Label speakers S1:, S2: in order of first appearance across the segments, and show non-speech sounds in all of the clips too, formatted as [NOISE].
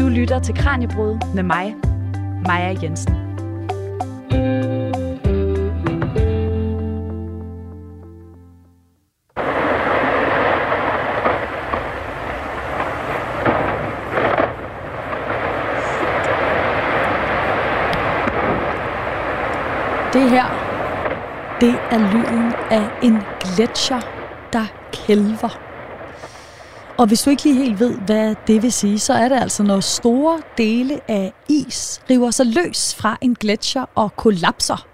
S1: Du lytter til Kranjebrud med mig, Maja Jensen. Det her, det er lyden af en gletscher, der kælver. Og hvis du ikke lige helt ved, hvad det vil sige, så er det altså, når store dele af is river sig løs fra en gletscher og kollapser.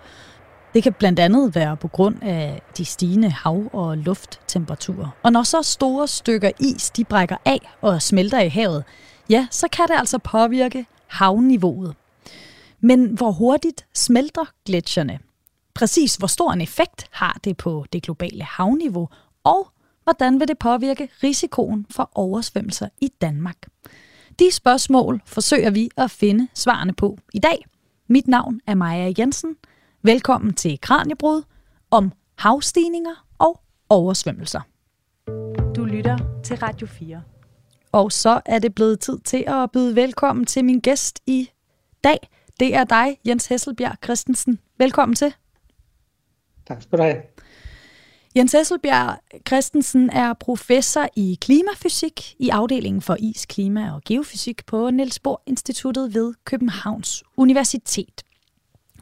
S1: Det kan blandt andet være på grund af de stigende hav- og lufttemperaturer. Og når så store stykker is de brækker af og smelter i havet, ja, så kan det altså påvirke havniveauet. Men hvor hurtigt smelter gletsjerne? Præcis hvor stor en effekt har det på det globale havniveau? Og hvordan vil det påvirke risikoen for oversvømmelser i Danmark? De spørgsmål forsøger vi at finde svarene på i dag. Mit navn er Maja Jensen. Velkommen til Kranjebrud om havstigninger og oversvømmelser. Du lytter til Radio 4. Og så er det blevet tid til at byde velkommen til min gæst i dag. Det er dig, Jens Hesselbjerg Christensen. Velkommen til.
S2: Tak skal du have.
S1: Jens Hesselbjerg Christensen er professor i klimafysik i afdelingen for is, klima og geofysik på Niels Bohr Instituttet ved Københavns Universitet.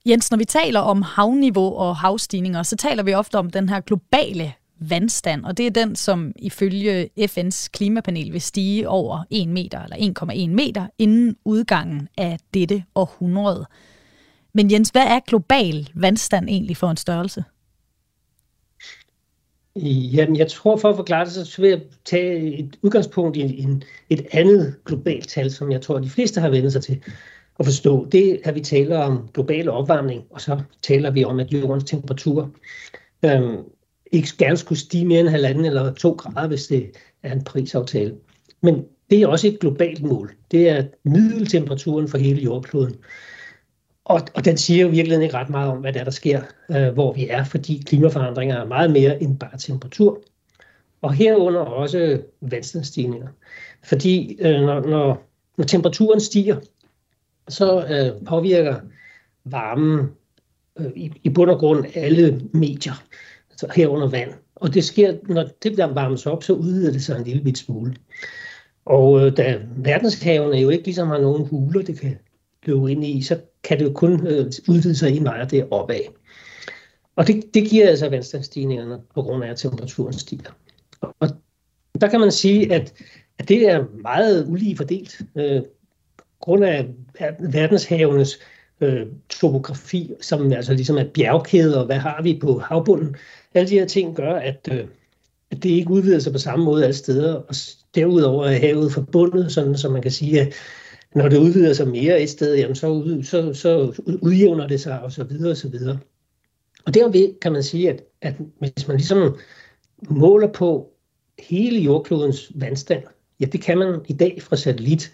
S1: Jens, når vi taler om havniveau og havstigninger, så taler vi ofte om den her globale vandstand, og det er den, som ifølge FN's klimapanel vil stige over 1 meter eller 1,1 meter inden udgangen af dette århundrede. Men Jens, hvad er global vandstand egentlig for en størrelse?
S2: Jamen, jeg tror, for at forklare det, så vil jeg tage et udgangspunkt i en, et andet globalt tal, som jeg tror, de fleste har vendt sig til at forstå. Det er, at vi taler om global opvarmning, og så taler vi om, at jordens temperatur øhm, ikke gerne skulle stige mere end halvanden eller to grader, hvis det er en prisaftale. Men det er også et globalt mål. Det er middeltemperaturen for hele jordkloden. Og, og den siger jo virkelig ikke ret meget om, hvad der, er, der sker, øh, hvor vi er, fordi klimaforandringer er meget mere end bare temperatur. Og herunder også vandstandsstigninger. Fordi øh, når, når, når temperaturen stiger, så øh, påvirker varmen øh, i, i bund og grund alle medier, altså herunder vand. Og det sker, når det der varmes op, så udvider det sig en lille bit smule. Og øh, da verdenshavene jo ikke ligesom har nogen huler, det kan løbe ind i, så kan det jo kun øh, udvide sig en vej, og det er opad. Og det, det giver altså vandstandsstigningerne på grund af, at temperaturen stiger. Og der kan man sige, at, at det er meget ulige fordelt. Øh, grund af verdenshavenes øh, topografi, som altså ligesom er bjergkæder, og hvad har vi på havbunden. Alle de her ting gør, at, øh, at det ikke udvider sig på samme måde alle steder, og derudover er havet forbundet, sådan så man kan sige, at når det udvider sig mere et sted, jamen så, ud, så, så udjævner det sig, og så videre, og så videre. Og derved kan man sige, at, at hvis man ligesom måler på hele jordklodens vandstand, ja, det kan man i dag fra satellit,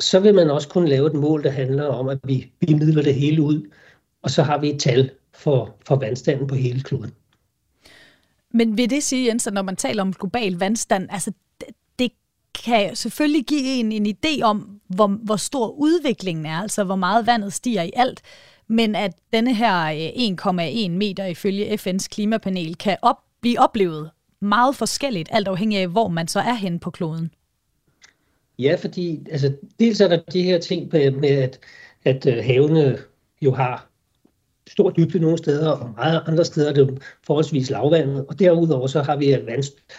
S2: så vil man også kunne lave et mål, der handler om, at vi, vi midler det hele ud, og så har vi et tal for, for vandstanden på hele kloden.
S1: Men vil det sige, Jens, at når man taler om global vandstand, altså det kan selvfølgelig give en en idé om, hvor, hvor stor udviklingen er, altså hvor meget vandet stiger i alt, men at denne her øh, 1,1 meter ifølge FN's klimapanel kan op, blive oplevet meget forskelligt, alt afhængig af, hvor man så er henne på kloden.
S2: Ja, fordi altså, dels er der de her ting med, at, at øh, havene jo har stor dybde nogle steder, og meget andre steder er det forholdsvis lavvandet. Og derudover så har vi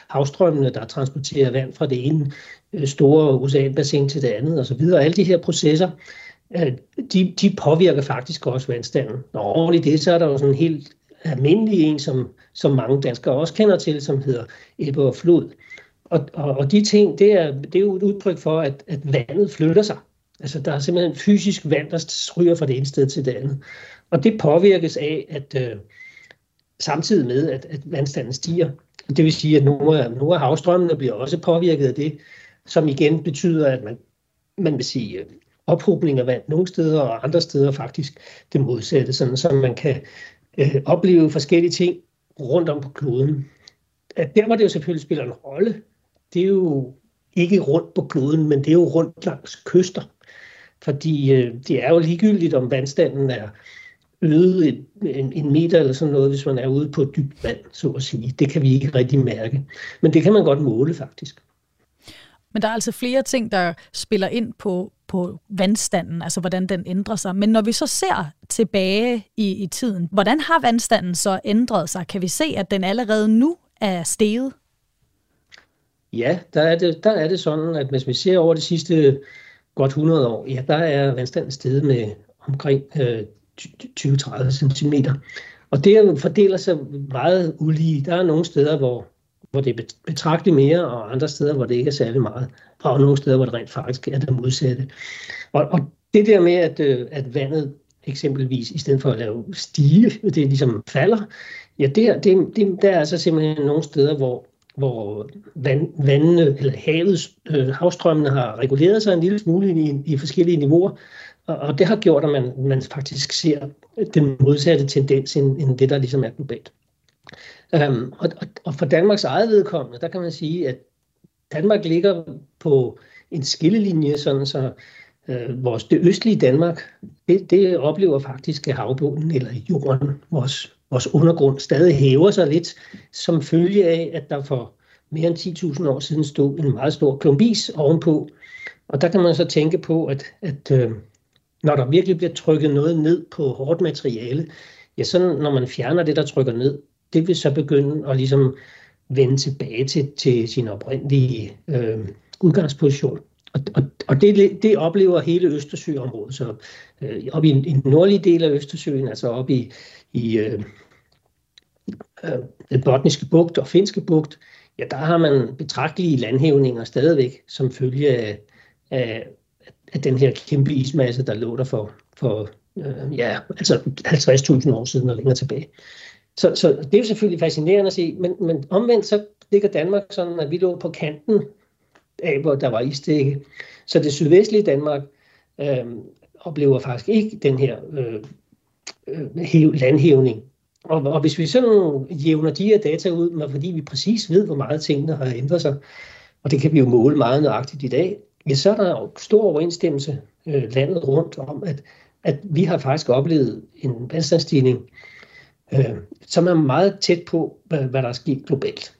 S2: havstrømmene, der transporterer vand fra det ene øh, store oceanbassin til det andet osv. Alle de her processer, øh, de, de påvirker faktisk også vandstanden. Og oven i det, så er der jo sådan en helt almindelig en, som, som mange danskere også kender til, som hedder ebbe og flod. Og, og, og de ting, det er, det er jo et udtryk for, at, at vandet flytter sig. Altså der er simpelthen fysisk vand, der stryger fra det ene sted til det andet. Og det påvirkes af, at øh, samtidig med, at, at vandstanden stiger. Det vil sige, at nogle af, nogle af havstrømmene bliver også påvirket af det, som igen betyder, at man, man vil sige øh, ophobning af vand nogle steder, og andre steder faktisk det modsatte, sådan, så man kan øh, opleve forskellige ting rundt om på kloden. At der, hvor det jo selvfølgelig spiller en rolle, det er jo ikke rundt på kloden, men det er jo rundt langs kyster. Fordi øh, det er jo ligegyldigt, om vandstanden er øget en, en, en meter eller sådan noget, hvis man er ude på dybt vand, så at sige. Det kan vi ikke rigtig mærke. Men det kan man godt måle, faktisk.
S1: Men der er altså flere ting, der spiller ind på, på vandstanden, altså hvordan den ændrer sig. Men når vi så ser tilbage i, i tiden, hvordan har vandstanden så ændret sig? Kan vi se, at den allerede nu er steget?
S2: Ja, der er det, der er det sådan, at hvis vi ser over de sidste godt 100 år, ja, der er vandstanden steget med omkring øh, 20-30 cm. Og det fordeler sig meget ulige. Der er nogle steder, hvor, hvor det er betragteligt mere, og andre steder, hvor det ikke er særlig meget. Og nogle steder, hvor det rent faktisk er det modsatte. Og, og det der med, at, øh, at vandet eksempelvis, i stedet for at lave stige, det ligesom falder, ja, det, det, det, der er altså simpelthen nogle steder, hvor, hvor vand, vandene, eller havets, øh, havstrømmene har reguleret sig en lille smule i, i forskellige niveauer, og, og det har gjort, at man, man faktisk ser den modsatte tendens, end, end det, der ligesom er globalt. Um, og, og og for Danmarks eget vedkommende, der kan man sige, at Danmark ligger på en skillelinje, sådan så øh, vores, det østlige Danmark, det, det oplever faktisk, at havbunden eller jorden, vores, vores undergrund, stadig hæver sig lidt, som følge af, at der for mere end 10.000 år siden stod en meget stor klumpis ovenpå. Og der kan man så tænke på, at, at øh, når der virkelig bliver trykket noget ned på hårdt materiale, ja, så når man fjerner det, der trykker ned, det vil så begynde at ligesom vende tilbage til, til sin oprindelige øh, udgangsposition. Og, og, og det, det oplever hele Østersøområdet. Så øh, op i, i den nordlige del af Østersøen, altså op i, i øh, øh, den botniske bugt og finske bugt, ja, der har man betragtelige landhævninger stadigvæk, som følge af, af, af den her kæmpe ismasse, der lå der for, for øh, ja, altså 50.000 år siden og længere tilbage. Så, så det er jo selvfølgelig fascinerende at se, men, men omvendt så ligger Danmark sådan, at vi lå på kanten af, hvor der var isdække. Så det sydvestlige Danmark øh, oplever faktisk ikke den her øh, øh, landhævning. Og, og hvis vi sådan jævner de her data ud, med, fordi vi præcis ved, hvor meget tingene har ændret sig, og det kan vi jo måle meget nøjagtigt i dag, ja, så er der jo stor overensstemmelse øh, landet rundt om, at, at vi har faktisk oplevet en vandstandsstigning, øh, som er meget tæt på, hvad, hvad der er sket globalt.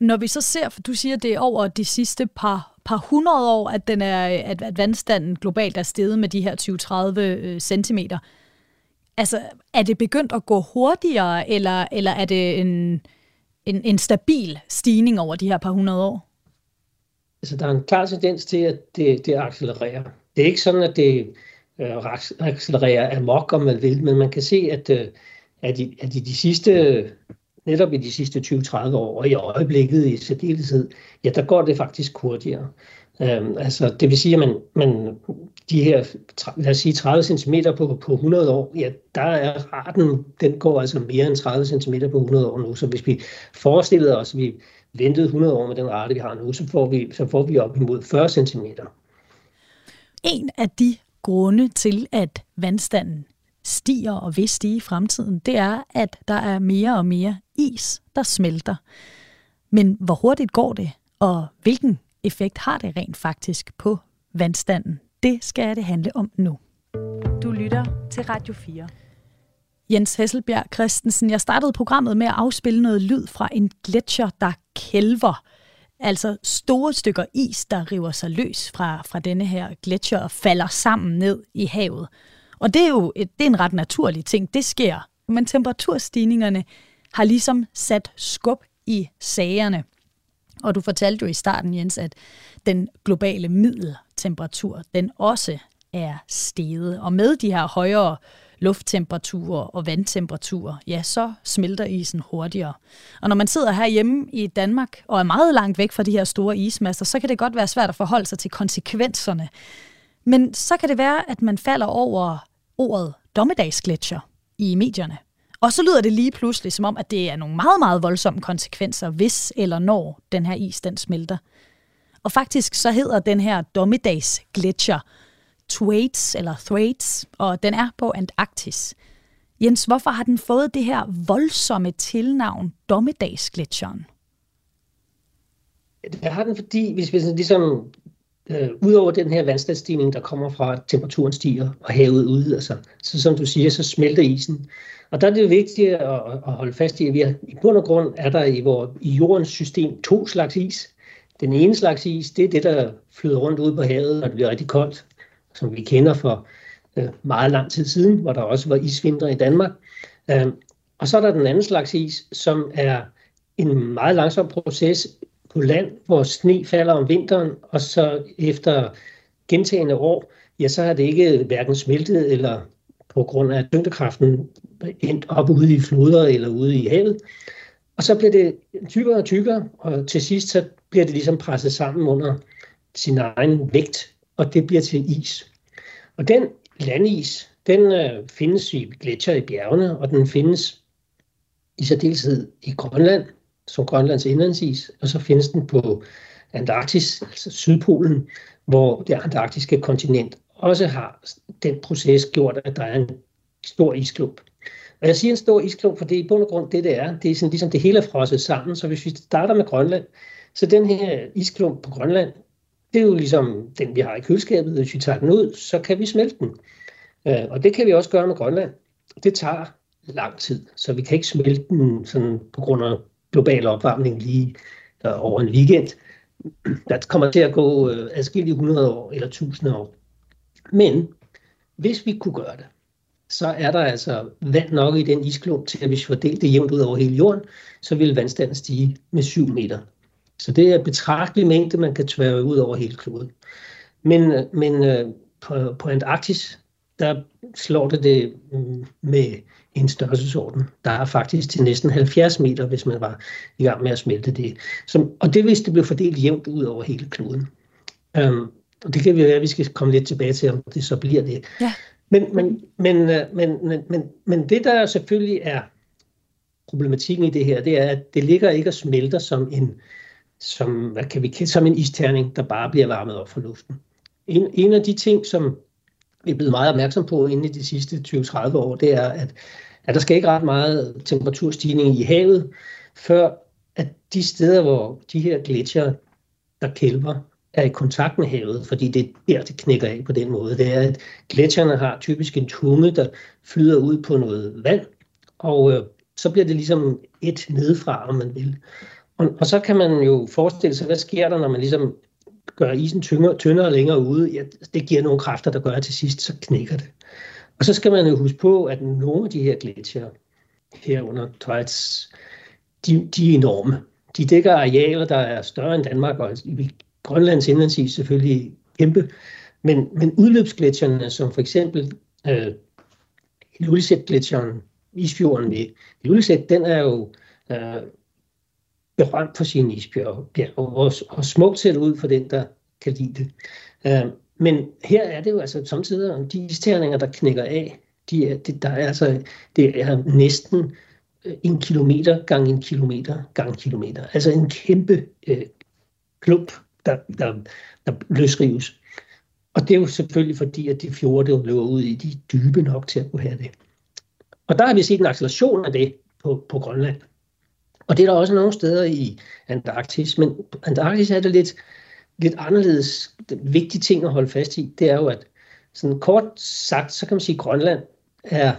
S1: Når vi så ser, for du siger, det er over de sidste par, par hundrede år, at, den er, at, at vandstanden globalt er steget med de her 20-30 cm. Øh, centimeter. Altså, er det begyndt at gå hurtigere, eller, eller er det en, en, en stabil stigning over de her par hundrede år?
S2: Altså, der er en klar tendens til, at det, det accelererer. Det er ikke sådan, at det øh, accelererer amok, om man vil, men man kan se, at, øh, at, i, at i de sidste netop i de sidste 20-30 år, og i øjeblikket i særdeleshed, ja, der går det faktisk hurtigere. Øhm, altså, det vil sige, at man, man, de her, lad os sige 30 cm på, på 100 år, ja, der er raten, den går altså mere end 30 cm på 100 år nu. Så hvis vi forestillede os, at vi ventede 100 år med den rate, vi har nu, så får vi, så får vi op imod 40 cm.
S1: En af de grunde til, at vandstanden stiger og vil stige i fremtiden, det er, at der er mere og mere is, der smelter. Men hvor hurtigt går det, og hvilken effekt har det rent faktisk på vandstanden? Det skal det handle om nu. Du lytter til Radio 4. Jens Hesselbjerg Christensen, jeg startede programmet med at afspille noget lyd fra en gletscher, der kælver. Altså store stykker is, der river sig løs fra, fra denne her gletscher og falder sammen ned i havet. Og det er jo et, det er en ret naturlig ting, det sker. Men temperaturstigningerne har ligesom sat skub i sagerne. Og du fortalte jo i starten, Jens, at den globale middeltemperatur, den også er steget. Og med de her højere lufttemperaturer og vandtemperaturer, ja, så smelter isen hurtigere. Og når man sidder herhjemme i Danmark og er meget langt væk fra de her store ismasser, så kan det godt være svært at forholde sig til konsekvenserne. Men så kan det være, at man falder over ordet dommedagsgletscher i medierne. Og så lyder det lige pludselig som om, at det er nogle meget, meget voldsomme konsekvenser, hvis eller når den her is den smelter. Og faktisk så hedder den her dommedagsgletscher Thwaites eller Thwaites, og den er på Antarktis. Jens, hvorfor har den fået det her voldsomme tilnavn Dommedagsgletsjeren?
S2: Det har den, fordi hvis vi ligesom øh, udover den her vandstandsstigning, der kommer fra, at temperaturen stiger og havet udvider sig, så som du siger, så smelter isen. Og der er det vigtigt at, at holde fast i, at vi har, i bund og grund er der i, vores, i jordens system to slags is. Den ene slags is, det er det, der flyder rundt ude på havet, når det bliver rigtig koldt, som vi kender for øh, meget lang tid siden, hvor der også var isvinter i Danmark. Øh, og så er der den anden slags is, som er en meget langsom proces på land, hvor sne falder om vinteren, og så efter gentagende år, ja, så har det ikke hverken smeltet eller på grund af tyngdekraften endt op ude i floder eller ude i havet. Og så bliver det tykkere og tykkere, og til sidst så bliver det ligesom presset sammen under sin egen vægt, og det bliver til is. Og den landis, den øh, findes i gletsjer i bjergene, og den findes i særdeleshed i Grønland, som Grønlands indlandsis, og så findes den på Antarktis, altså Sydpolen, hvor det antarktiske kontinent også har den proces gjort, at der er en stor isklump. Og jeg siger en stor isklump, for det er i bund og grund det, det er. Det er sådan, ligesom det hele er frosset sammen. Så hvis vi starter med Grønland, så den her isklump på Grønland, det er jo ligesom den, vi har i køleskabet. Hvis vi tager den ud, så kan vi smelte den. Øh, og det kan vi også gøre med Grønland. Det tager lang tid, så vi kan ikke smelte den sådan på grund af global opvarmning lige øh, over en weekend. Der kommer til at gå øh, adskillige 100 år eller 1000 år. Men hvis vi kunne gøre det, så er der altså vand nok i den isklump til, at hvis vi fordelte det jævnt ud over hele jorden, så ville vandstanden stige med 7 meter. Så det er en betragtelig mængde, man kan tværge ud over hele kloden. Men, øh, men øh, på, på Antarktis, der slår det det mm, med en størrelsesorden. Der er faktisk til næsten 70 meter, hvis man var i gang med at smelte det. Som, og det hvis det blev fordelt jævnt ud over hele kloden. Um, og det kan vi være, at vi skal komme lidt tilbage til, om det så bliver det. Ja. Men, men, men, øh, men, men, men, men det, der selvfølgelig er problematikken i det her, det er, at det ligger ikke og smelter som en, som, hvad kan vi, som en isterning, der bare bliver varmet op fra luften. En, en af de ting, som vi er blevet meget opmærksom på inden i de sidste 20-30 år, det er, at, at der skal ikke ret meget temperaturstigning i havet, før at de steder, hvor de her gletsjer, der kælver, er i kontakt med havet, fordi det er der, det knækker af på den måde. Det er, at gletsjerne har typisk en tunge, der flyder ud på noget vand, og øh, så bliver det ligesom et nedefra, om man vil. Og, og så kan man jo forestille sig, hvad sker der, når man ligesom gør isen tyngere, tyndere og længere ude, ja, det giver nogle kræfter, der gør, at til sidst så knækker det. Og så skal man jo huske på, at nogle af de her gletsjer herunder Thwaites, de, de er enorme. De dækker arealer, der er større end Danmark, og i Grønlands indlandsis selvfølgelig kæmpe. Men, men udløbsgletsjerne, som for eksempel øh, Lulisæt-gletsjeren, isfjorden ved Lulisæt, den er jo øh, berømt for sine isbjerg, og, og smukt ser ud for den, der kan lide det. Øh, men her er det jo altså samtidig de isterninger, der knækker af, de er, det, der er altså, det er næsten øh, en kilometer gang en kilometer gang en kilometer. Altså en kæmpe øh, klump, der, der, der løsrives. Og det er jo selvfølgelig fordi, at de fjorde løber ud i de dybe nok til at kunne have det. Og der har vi set en acceleration af det på, på Grønland. Og det er der også nogle steder i Antarktis, men Antarktis er det lidt, lidt anderledes. Den vigtige ting at holde fast i, det er jo, at sådan kort sagt, så kan man sige, at Grønland er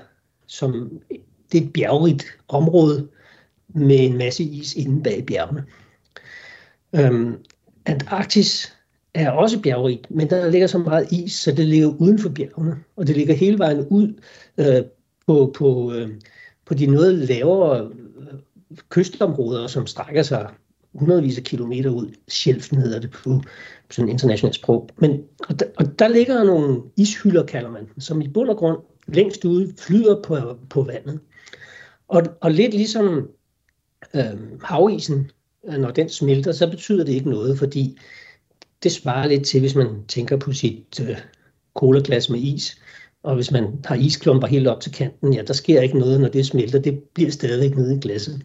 S2: som det er et bjergrigt område med en masse is inde bag bjergene. Øhm, Antarktis er også bjergrigt, men der ligger så meget is, så det ligger uden for bjergene, og det ligger hele vejen ud øh, på, på, øh, på de noget lavere kystområder, som strækker sig hundredvis af kilometer ud. Shelfen hedder det på sådan internationalt sprog. Men, og, der, og der ligger nogle ishylder, kalder man som i bund og grund længst ude flyder på, på vandet. Og, og lidt ligesom øh, havisen, øh, når den smelter, så betyder det ikke noget, fordi det svarer lidt til, hvis man tænker på sit øh, colaglas med is. Og hvis man har isklumper helt op til kanten, ja, der sker ikke noget, når det smelter. Det bliver stadigvæk nede i glasset.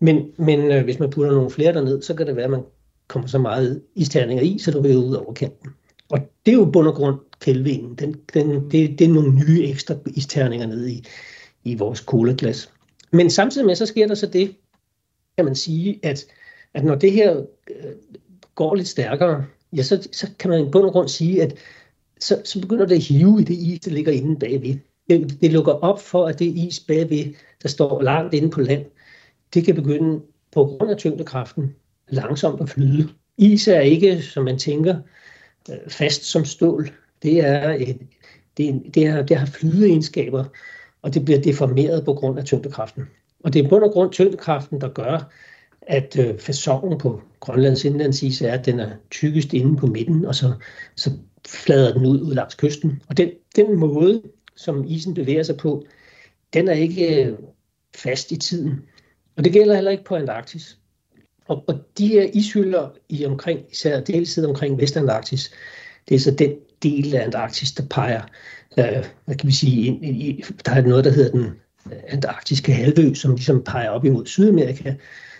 S2: Men, men øh, hvis man putter nogle flere derned, så kan det være, at man kommer så meget isterninger i, så du vil ud over kanten. Og det er jo bund og grund kælvingen. Den, den, det, det er nogle nye ekstra isterninger nede i, i vores colaglas. Men samtidig med, så sker der så det, kan man sige, at at når det her øh, går lidt stærkere, ja, så, så kan man i bund og grund sige, at så, så begynder det at hive i det is, der ligger inde bagved. Det, det lukker op for, at det is bagved, der står langt inde på land, det kan begynde på grund af tyngdekraften langsomt at flyde. Is er ikke, som man tænker, øh, fast som stål. Det er et, det, det, er, det har flydeegenskaber, og det bliver deformeret på grund af tyngdekraften. Og det er på grund af grund tyngdekraften, der gør, at øh, fasongen på Grønlands indlandsis er, at den er tykkest inde på midten, og så, så flader den ud, ud langs kysten. Og den, den måde, som isen bevæger sig på, den er ikke øh, fast i tiden. Og det gælder heller ikke på Antarktis. Og, og de her ishylder i omkring, især deltid omkring Vestantarktis, det er så den del af Antarktis, der peger, øh, hvad kan vi sige, ind, i, der er noget, der hedder den øh, antarktiske halvø, som ligesom peger op imod Sydamerika.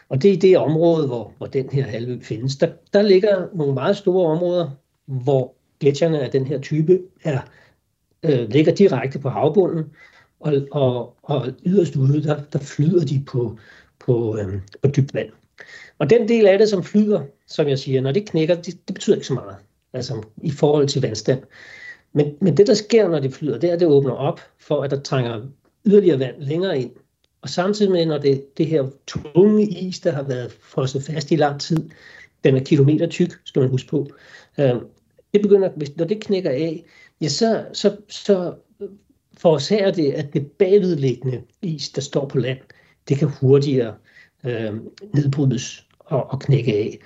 S2: Og det er det område, hvor, hvor den her halvø findes. Der, der ligger nogle meget store områder, hvor gletsjerne af den her type er, øh, ligger direkte på havbunden, og, og, og yderst ude, der, der flyder de på, på, øh, på dybt vand. Og den del af det, som flyder, som jeg siger, når det knækker, det, det betyder ikke så meget altså i forhold til vandstand. Men, men det, der sker, når det flyder, det er, at det åbner op for, at der trænger yderligere vand længere ind. Og samtidig med, når det, det her tunge is, der har været frosset fast i lang tid, den er kilometer tyk, skal man huske på, øh, det begynder, hvis, når det knækker af, ja, så, så, så forårsager det, at det bagvedliggende is, der står på land, det kan hurtigere øh, nedbrydes og, og knække af.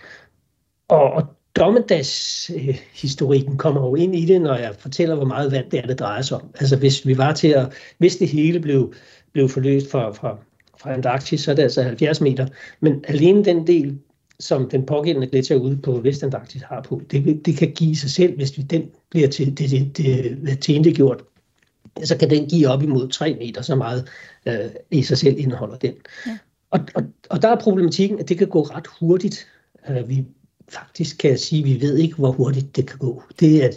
S2: Og, og dommedagshistorikken kommer jo ind i det, når jeg fortæller, hvor meget vand det er, det drejer sig om. Altså hvis vi var til at, hvis det hele blev, blev forløst fra, fra, fra Antarktis, så er det altså 70 meter. Men alene den del, som den pågældende gletsjer ude på Vestantarktis har på, det, det kan give sig selv, hvis vi den bliver til, det, det, det, det gjort, så kan den give op imod 3 meter, så meget øh, i sig selv indeholder den. Ja. Og, og, og der er problematikken, at det kan gå ret hurtigt. Uh, vi, faktisk kan jeg sige, at vi ved ikke, hvor hurtigt det kan gå. Det er,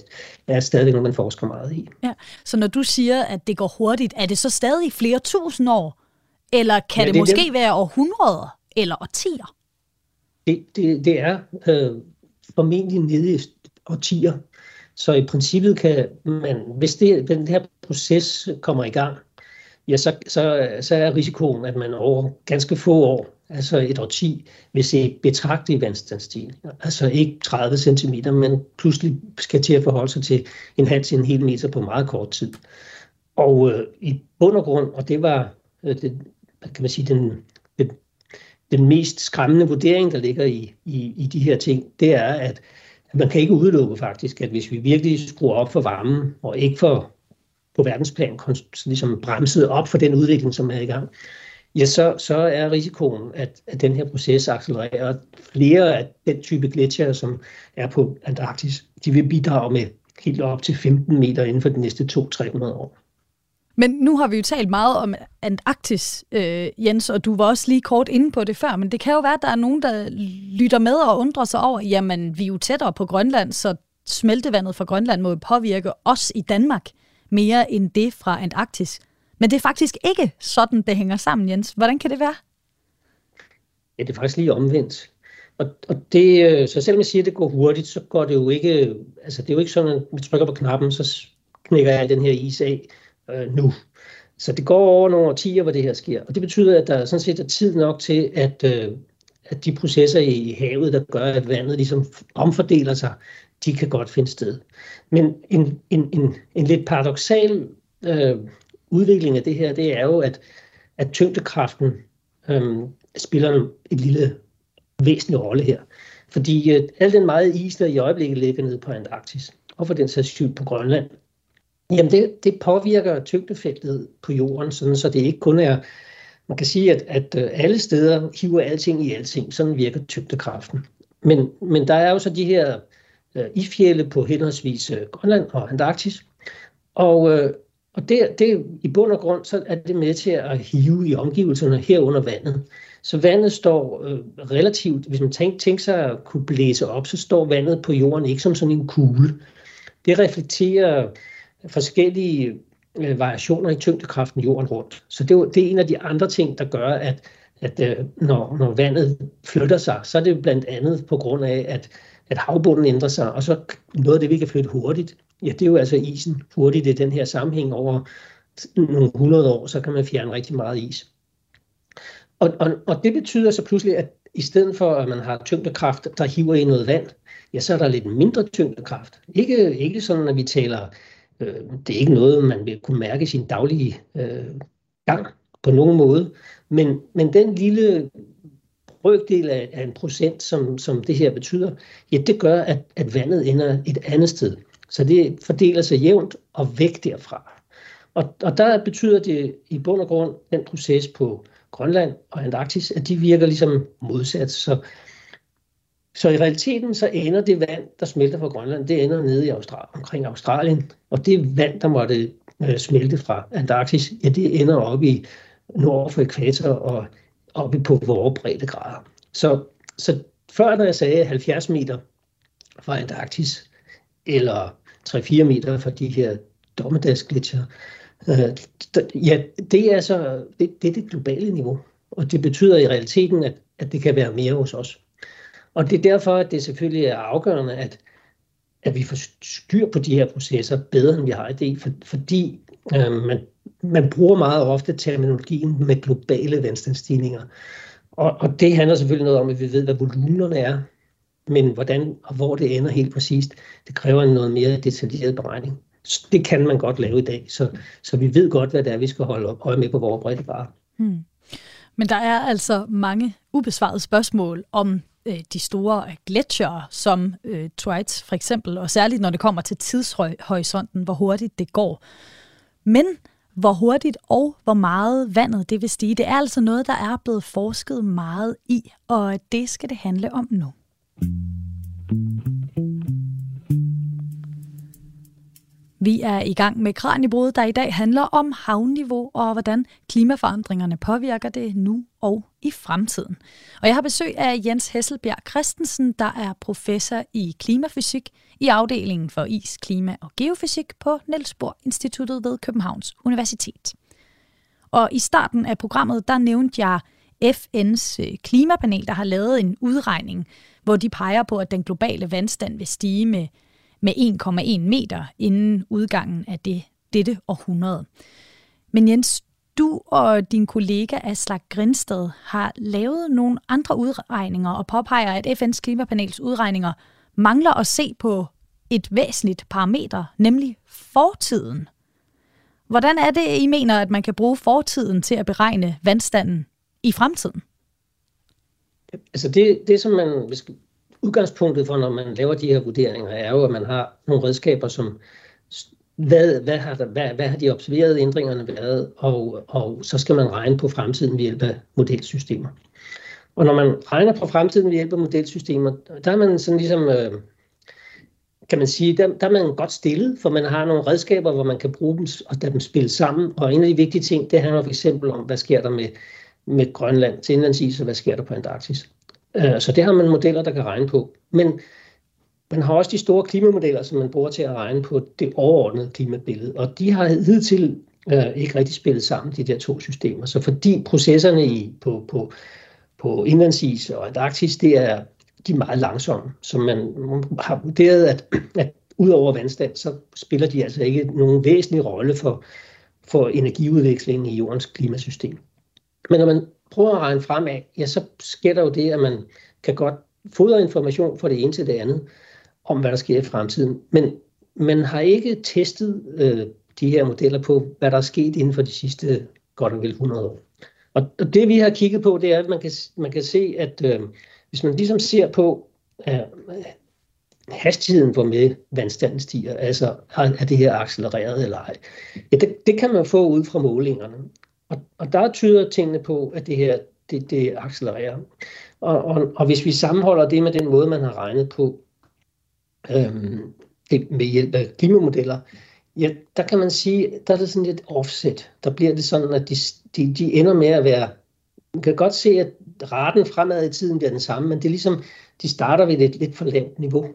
S2: er stadig noget, man forsker meget i.
S1: Ja. Så når du siger, at det går hurtigt, er det så stadig flere tusind år? Eller kan ja, det, det måske det, være århundreder eller årtier?
S2: Det, det, det er øh, formentlig nede i årtier. Så i princippet kan man, hvis det, den her proces kommer i gang, ja, så, så, så er risikoen, at man over ganske få år altså et årti, vil se betragtelig vandstandsstigning. Altså ikke 30 cm, men pludselig skal til at forholde sig til en halv til en hel meter på meget kort tid. Og øh, i bund og grund, og det var øh, det, kan man sige, den, den, den mest skræmmende vurdering, der ligger i, i, i de her ting, det er, at man kan ikke udelukke faktisk, at hvis vi virkelig skruer op for varmen, og ikke for på verdensplan ligesom bremset op for den udvikling, som er i gang, ja, så, så er risikoen, at, at den her proces accelererer. Flere af den type gletsjer, som er på Antarktis, de vil bidrage med helt op til 15 meter inden for de næste 200-300 år.
S1: Men nu har vi jo talt meget om Antarktis, øh, Jens, og du var også lige kort inde på det før, men det kan jo være, at der er nogen, der lytter med og undrer sig over, jamen vi er jo tættere på Grønland, så smeltevandet fra Grønland må jo påvirke os i Danmark mere end det fra Antarktis. Men det er faktisk ikke sådan, det hænger sammen, Jens. Hvordan kan det være?
S2: Ja, det er faktisk lige omvendt. Og, og det, øh, så selvom jeg siger, at det går hurtigt, så går det jo ikke, altså det er jo ikke sådan, at vi trykker på knappen, så knækker jeg den her is af øh, nu. Så det går over nogle årtier, hvor det her sker. Og det betyder, at der sådan set er tid nok til, at, øh, at de processer i havet, der gør, at vandet ligesom omfordeler sig, de kan godt finde sted. Men en, en, en, en lidt paradoxal øh, udvikling af det her, det er jo, at, at tyngdekraften øh, spiller en lille væsentlig rolle her. Fordi øh, al den meget is, der i øjeblikket ligger nede på Antarktis, og for den sags skyld på Grønland, jamen det, det påvirker tyngdefeltet på jorden, sådan, så det ikke kun er, man kan sige, at, at øh, alle steder hiver alting i alting, sådan virker tyngdekraften. Men, men der er jo så de her øh, ifjælde på henholdsvis øh, Grønland og Antarktis, og, øh, og det, det, i bund og grund, så er det med til at hive i omgivelserne herunder vandet. Så vandet står øh, relativt, hvis man tænker, tænker sig at kunne blæse op, så står vandet på jorden ikke som sådan en kugle. Det reflekterer forskellige øh, variationer i tyngdekraften jorden rundt. Så det, det er en af de andre ting, der gør, at at øh, når, når vandet flytter sig, så er det blandt andet på grund af, at, at havbunden ændrer sig, og så noget af det, vi kan flytte hurtigt, ja, det er jo altså isen hurtigt i den her sammenhæng over nogle hundrede år, så kan man fjerne rigtig meget is. Og, og, og det betyder så pludselig, at i stedet for at man har tyngdekraft, der hiver i noget vand, ja, så er der lidt mindre tyngdekraft. Ikke, ikke sådan, at vi taler, øh, det er ikke noget, man vil kunne mærke i sin daglige øh, gang på nogen måde, men, men den lille brøkdel af, af en procent, som, som det her betyder, ja, det gør, at, at vandet ender et andet sted. Så det fordeler sig jævnt og væk derfra. Og, og der betyder det i bund og grund den proces på Grønland og Antarktis, at de virker ligesom modsat. Så, så i realiteten så ender det vand, der smelter fra Grønland, det ender nede i Australien, omkring Australien. Og det vand, der måtte øh, smelte fra Antarktis, ja, det ender op i nord for ekvator og oppe på vores breddegrader. Så, så før, når jeg sagde 70 meter fra Antarktis, eller 3-4 meter fra de her dommedagsglitcher, øh, ja, det er, så, det, det er det globale niveau. Og det betyder i realiteten, at, at det kan være mere hos os. Og det er derfor, at det selvfølgelig er afgørende, at, at vi får styr på de her processer bedre, end vi har i det, for, fordi øh, man, man bruger meget ofte terminologien med globale vandstandsstigninger. Og, og det handler selvfølgelig noget om, at vi ved, hvad volumenerne er, men hvordan og hvor det ender helt præcist, det kræver en noget mere detaljeret beregning. Det kan man godt lave i dag, så, så vi ved godt, hvad det er, vi skal holde øje med på vores breddegrad. Hmm.
S1: Men der er altså mange ubesvarede spørgsmål om øh, de store gletsjere, som øh, Thwaites for eksempel, og særligt når det kommer til tidshorisonten, hvor hurtigt det går. Men hvor hurtigt og hvor meget vandet det vil stige, det er altså noget, der er blevet forsket meget i, og det skal det handle om nu. Vi er i gang med Kranjebrud, der i dag handler om havniveau og hvordan klimaforandringerne påvirker det nu og i fremtiden. Og jeg har besøg af Jens Hesselbjerg Christensen, der er professor i klimafysik i afdelingen for is, klima og geofysik på Niels Bohr Instituttet ved Københavns Universitet. Og i starten af programmet, der nævnte jeg FN's øh, klimapanel, der har lavet en udregning, hvor de peger på, at den globale vandstand vil stige med, med 1,1 meter inden udgangen af det, dette århundrede. Men Jens, du og din kollega Aslak Grinsted har lavet nogle andre udregninger og påpeger, at FN's klimapanels udregninger mangler at se på et væsentligt parameter, nemlig fortiden. Hvordan er det, I mener, at man kan bruge fortiden til at beregne vandstanden i fremtiden?
S2: Altså det, det som man, udgangspunktet for, når man laver de her vurderinger, er jo, at man har nogle redskaber, som hvad, hvad, har, der, hvad, hvad har de observerede ændringerne været, og, og så skal man regne på fremtiden ved hjælp af modelsystemer. Og når man regner på fremtiden ved hjælp af modelsystemer, der er man sådan ligesom, øh, kan man sige, der, der er man godt stillet, for man har nogle redskaber, hvor man kan bruge dem og lade dem spille sammen. Og en af de vigtige ting, det handler for eksempel om, hvad sker der med, med Grønland til indlandsis, og hvad sker der på Antarktis. Øh, så det har man modeller, der kan regne på. Men man har også de store klimamodeller, som man bruger til at regne på det overordnede klimabillede. Og de har hidtil øh, ikke rigtig spillet sammen, de der to systemer. Så fordi processerne i, på, på, på indlandsis og Antarktis, det er, de er meget langsomme. Så man har vurderet, at, at ud over vandstand, så spiller de altså ikke nogen væsentlig rolle for, for energiudvekslingen i jordens klimasystem. Men når man prøver at regne fremad, ja, så sker der jo det, at man kan godt fodre information fra det ene til det andet om, hvad der sker i fremtiden. Men man har ikke testet øh, de her modeller på, hvad der er sket inden for de sidste godt og vel 100 år. Og, og det vi har kigget på, det er, at man kan, man kan se, at øh, hvis man ligesom ser på øh, hastigheden, hvor med vandstanden stiger, altså er det her accelereret eller ej, ja, det, det kan man få ud fra målingerne. Og, og der tyder tingene på, at det her det, det accelererer. Og, og, og hvis vi sammenholder det med den måde, man har regnet på, øhm, det, med hjælp af klimamodeller, ja, der kan man sige, der er det sådan lidt offset. Der bliver det sådan, at de, de, de ender med at være, man kan godt se, at raten fremad i tiden bliver den samme, men det er ligesom, de starter ved et lidt for lavt niveau.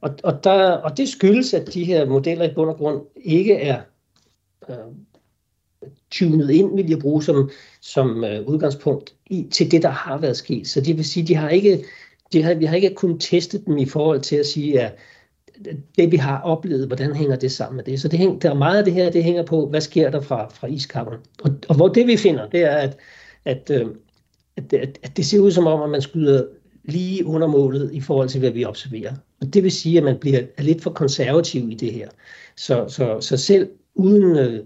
S2: Og, og, der, og det skyldes, at de her modeller i bund og grund ikke er øh, tunet ind, vil jeg bruge som, som uh, udgangspunkt i, til det, der har været sket. Så det vil sige, de har ikke, de har, vi har ikke kun testet dem i forhold til at sige, at det vi har oplevet, hvordan hænger det sammen med det. Så det hænger, der er meget af det her, det hænger på, hvad sker der fra, fra iskammeren. Og, og hvor det vi finder, det er, at, at, øh, at, at, at det ser ud som om, at man skyder lige under målet i forhold til, hvad vi observerer. Og det vil sige, at man bliver lidt for konservativ i det her. Så, så, så selv uden øh,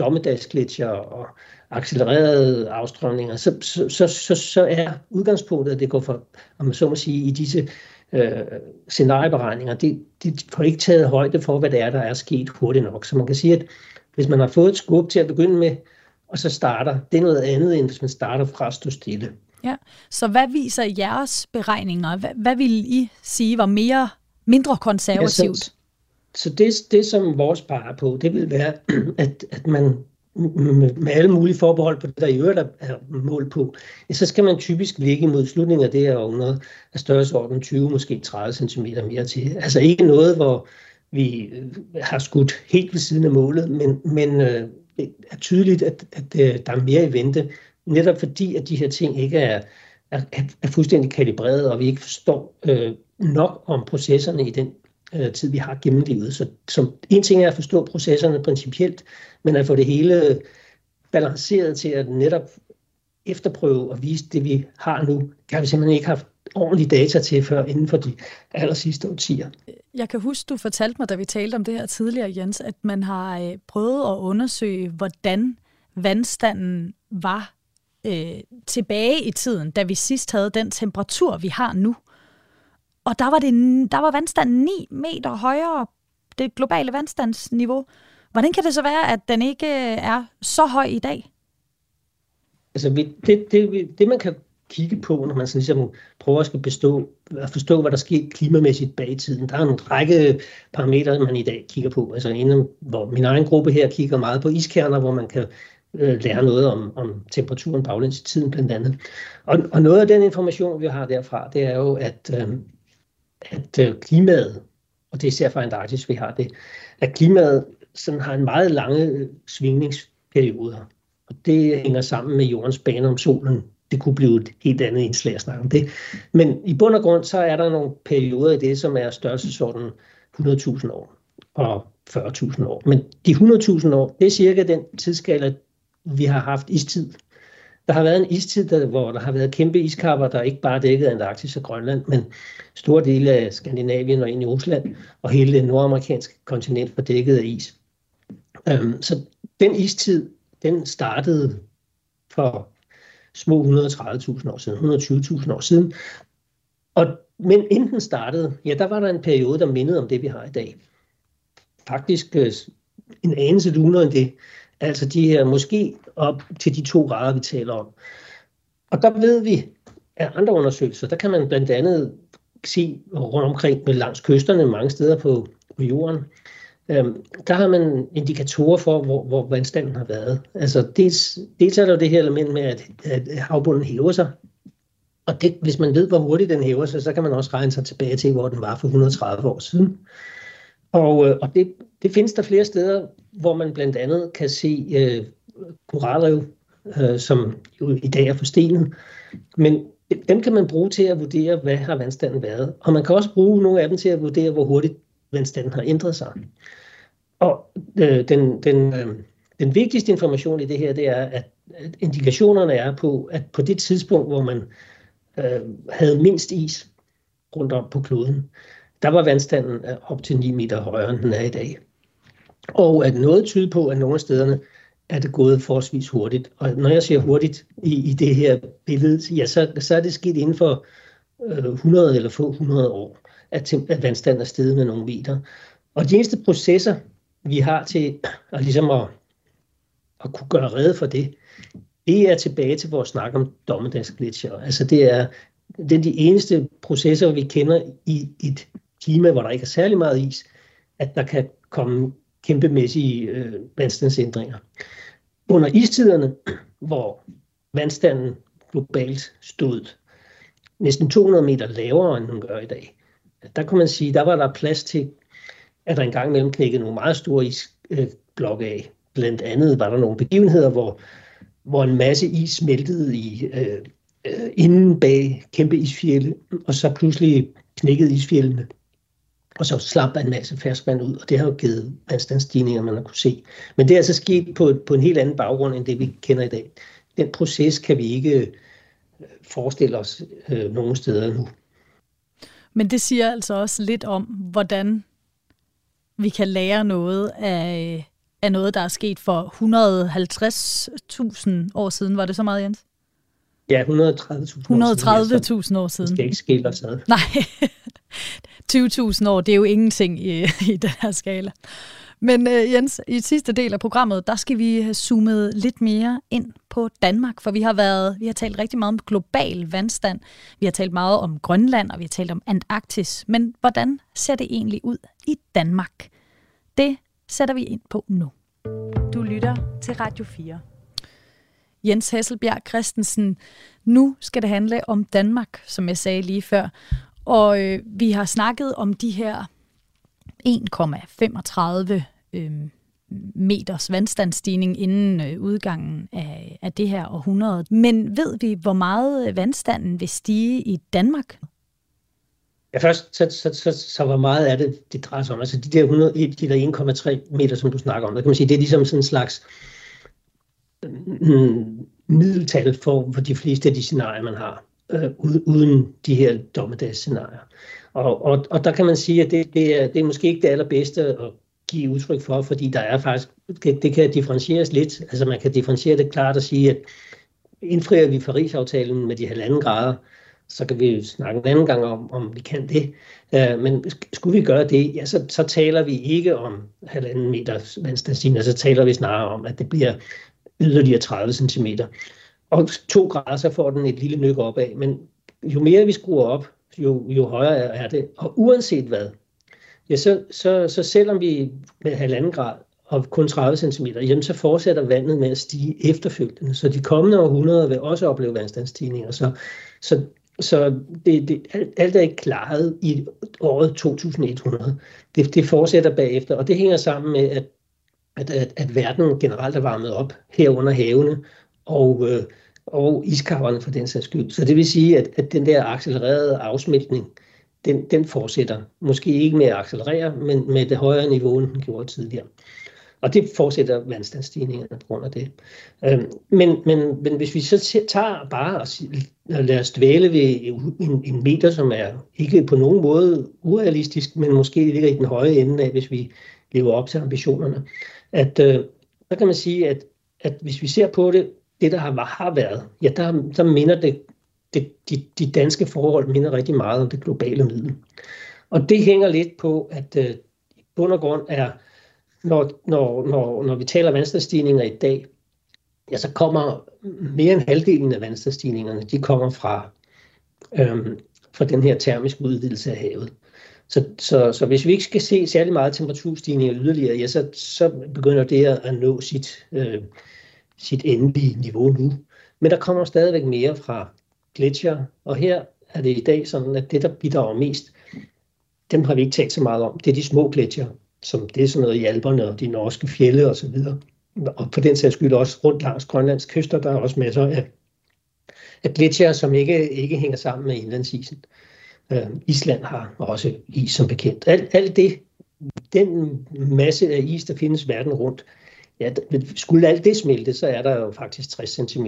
S2: dommedagsglitcher og accelererede afstrømninger, så, så, så, så, så er udgangspunktet, at det går for, om man så må sige, i disse øh, scenarieberegninger, det, de får ikke taget højde for, hvad det er, der er sket hurtigt nok. Så man kan sige, at hvis man har fået et skub til at begynde med, og så starter, det er noget andet, end hvis man starter fra at stå stille.
S1: Ja, så hvad viser jeres beregninger? Hvad, hvad vil I sige var mere mindre konservativt? Ja, så,
S2: så det, det, som vores peger på, det vil være, [CLEARS THROAT] at, at man med, alle mulige forbehold på det, der i øvrigt er mål på, så skal man typisk ligge mod slutningen af det her århundrede af størrelsesorden 20, måske 30 cm mere til. Altså ikke noget, hvor vi øh, har skudt helt ved siden af målet, men, men øh, det er tydeligt, at, at øh, der er mere i vente, netop fordi, at de her ting ikke er, er, er fuldstændig kalibreret, og vi ikke forstår øh, nok om processerne i den øh, tid, vi har gennemlevet. Så som, en ting er at forstå processerne principielt, men at få det hele balanceret til at netop efterprøve og vise det, vi har nu, det har vi simpelthen ikke haft ordentlige data til før inden for de aller sidste årtier.
S1: Jeg kan huske, du fortalte mig, da vi talte om det her tidligere, Jens, at man har øh, prøvet at undersøge, hvordan vandstanden var øh, tilbage i tiden, da vi sidst havde den temperatur, vi har nu. Og der var, det, der var vandstanden 9 meter højere, det globale vandstandsniveau. Hvordan kan det så være, at den ikke øh, er så høj i dag?
S2: Altså, det, det, det man kan kigge på, når man sådan ligesom prøver at skal bestå, at forstå, hvad der sker klimamæssigt bag i tiden. Der er en række parametre, man i dag kigger på. Altså inden, hvor min egen gruppe her kigger meget på iskerner, hvor man kan øh, lære noget om, om temperaturen baglæns i tiden blandt andet. Og, og noget af den information, vi har derfra, det er jo, at, øh, at øh, klimaet, og det er især for Antarktis, vi har det, at klimaet sådan har en meget lange øh, svingningsperioder. Og det hænger sammen med jordens bane om solen. Det kunne blive et helt andet indslag at snakke om det. Men i bund og grund, så er der nogle perioder i det, som er størrelsesorden 100.000 år og 40.000 år. Men de 100.000 år, det er cirka den tidsskala, vi har haft istid. Der har været en istid, der, hvor der har været kæmpe iskapper, der ikke bare dækkede Antarktis og Grønland, men store dele af Skandinavien og ind i Rusland, og hele det nordamerikanske kontinent var dækket af is. Øhm, så den istid, den startede for små 130.000 år siden, 120.000 år siden. Og, men inden den startede, ja, der var der en periode, der mindede om det, vi har i dag. Faktisk øh, en anelse lunere end det. Altså de her måske op til de to grader, vi taler om. Og der ved vi af andre undersøgelser, der kan man blandt andet se rundt omkring med langs kysterne mange steder på, på jorden, øhm, der har man indikatorer for, hvor, hvor vandstanden har været. Altså dels, dels er der det her element med, at, at havbunden hæver sig, og det, hvis man ved, hvor hurtigt den hæver sig, så kan man også regne sig tilbage til, hvor den var for 130 år siden. Og, øh, og det, det findes der flere steder, hvor man blandt andet kan se øh, koralrev, øh, som jo i dag er forstenet. Men dem kan man bruge til at vurdere, hvad har vandstanden været. Og man kan også bruge nogle af dem til at vurdere, hvor hurtigt vandstanden har ændret sig. Og øh, den, den, øh, den vigtigste information i det her, det er, at, at indikationerne er på, at på det tidspunkt, hvor man øh, havde mindst is rundt om på kloden, der var vandstanden øh, op til 9 meter højere, end den er i dag. Og at noget tyder på, at nogle af stederne er det gået forholdsvis hurtigt. Og når jeg siger hurtigt i, i det her billede, ja, så, så er det sket inden for øh, 100 eller få 100 år, at, at vandstanden er steget med nogle meter. Og de eneste processer, vi har til at, ligesom at, at kunne gøre redde for det, det er tilbage til vores snak om dommedagsglitcher. Altså det er, det er de eneste processer, vi kender i et klima, hvor der ikke er særlig meget is, at der kan komme kæmpemæssige øh, vandstandsændringer. Under istiderne, hvor vandstanden globalt stod næsten 200 meter lavere, end den gør i dag, der kan man sige, der var der plads til, at der engang imellem knækkede nogle meget store isblokke øh, af. blandt andet var der nogle begivenheder, hvor, hvor en masse is smeltede i, øh, øh inden bag kæmpe isfjælde, og så pludselig knækkede isfjældene og så slap en masse ferskvand ud, og det har jo givet vandstandsstigninger, man har kunne se. Men det er altså sket på, på en helt anden baggrund, end det vi kender i dag. Den proces kan vi ikke øh, forestille os øh, nogen steder nu.
S1: Men det siger altså også lidt om, hvordan vi kan lære noget af, af noget, der er sket for 150.000 år siden. Var det så meget, Jens?
S2: Ja, 130.000 130.000
S1: år siden.
S2: Det skal ikke skille os ad.
S1: Nej, [LAUGHS] 20.000 år, det er jo ingenting i, [LAUGHS] i den her skala. Men uh, Jens, i sidste del af programmet, der skal vi have zoomet lidt mere ind på Danmark, for vi har været, vi har talt rigtig meget om global vandstand. Vi har talt meget om Grønland, og vi har talt om Antarktis. Men hvordan ser det egentlig ud i Danmark? Det sætter vi ind på nu. Du lytter til Radio 4. Jens Hasselbjerg Christensen. Nu skal det handle om Danmark, som jeg sagde lige før. Og øh, vi har snakket om de her 1,35 øh, meters vandstandsstigning inden øh, udgangen af, af det her århundrede. Men ved vi, hvor meget øh, vandstanden vil stige i Danmark?
S2: Ja, først, så, så, så, så hvor meget er det, det drejer sig om? Altså de der, 100, de der 1,3 meter, som du snakker om, der kan man sige, det er ligesom sådan en slags mm, mm middeltal for, for de fleste af de scenarier, man har, øh, uden de her dommedagsscenarier. Og, og, og der kan man sige, at det, det, er, det er måske ikke det allerbedste at give udtryk for, fordi der er faktisk, det, det kan differentieres lidt. Altså man kan differentiere det klart og sige, at indfrier vi Paris-aftalen med de halvanden grader, så kan vi jo snakke en anden gang om, om vi kan det. Uh, men skulle vi gøre det, ja, så, så taler vi ikke om halvanden meter vandstandsstigning, så altså taler vi snarere om, at det bliver yderligere 30 cm. Og to grader, så får den et lille nyk opad. Men jo mere vi skruer op, jo, jo højere er det. Og uanset hvad, ja, så, så, så selvom vi med halvanden grad og kun 30 cm, jamen så fortsætter vandet med at stige efterfølgende. Så de kommende århundreder vil også opleve vandstandsstigninger. Så, så, så det, det, alt er ikke klaret i året 2100. Det, det fortsætter bagefter, og det hænger sammen med, at, at, at, at verden generelt er varmet op herunder havene, og, øh, og iskaverne for den sags skyld. Så det vil sige, at, at den der accelererede afsmeltning, den, den fortsætter. Måske ikke med at accelerere, men med det højere niveau, end den gjorde tidligere. Og det fortsætter vandstandsstigningerne på grund af det. Øhm, men, men, men hvis vi så tager bare og lader os dvæle ved en, en meter, som er ikke på nogen måde urealistisk, men måske ligger i den høje ende af, hvis vi lever op til ambitionerne, at øh, så kan man sige, at, at hvis vi ser på det det, der har, har været, ja, der, der minder det, det de, de danske forhold minder rigtig meget om det globale middel. Og det hænger lidt på, at øh, i bund og grund er, når, når, når, når vi taler vandstandsstigninger i dag, ja, så kommer mere end halvdelen af vandstandsstigningerne, de kommer fra, øhm, fra den her termiske udvidelse af havet. Så, så, så hvis vi ikke skal se særlig meget temperaturstigninger yderligere, ja, så, så begynder det at nå sit, øh, sit endelige niveau nu. Men der kommer stadigvæk mere fra gletsjer, og her er det i dag sådan, at det, der bidrager mest, dem har vi ikke talt så meget om. Det er de små gletsjer, som det er sådan noget i Alperne og de norske fjelle og så videre. Og på den sags skyld også rundt langs Grønlands kyster, der er også masser af, af gletsjer, som ikke, ikke hænger sammen med indlandsisen. Øh, Island har også is som bekendt. Alt, alt det, den masse af is, der findes verden rundt, Ja, skulle alt det smelte, så er der jo faktisk 60 cm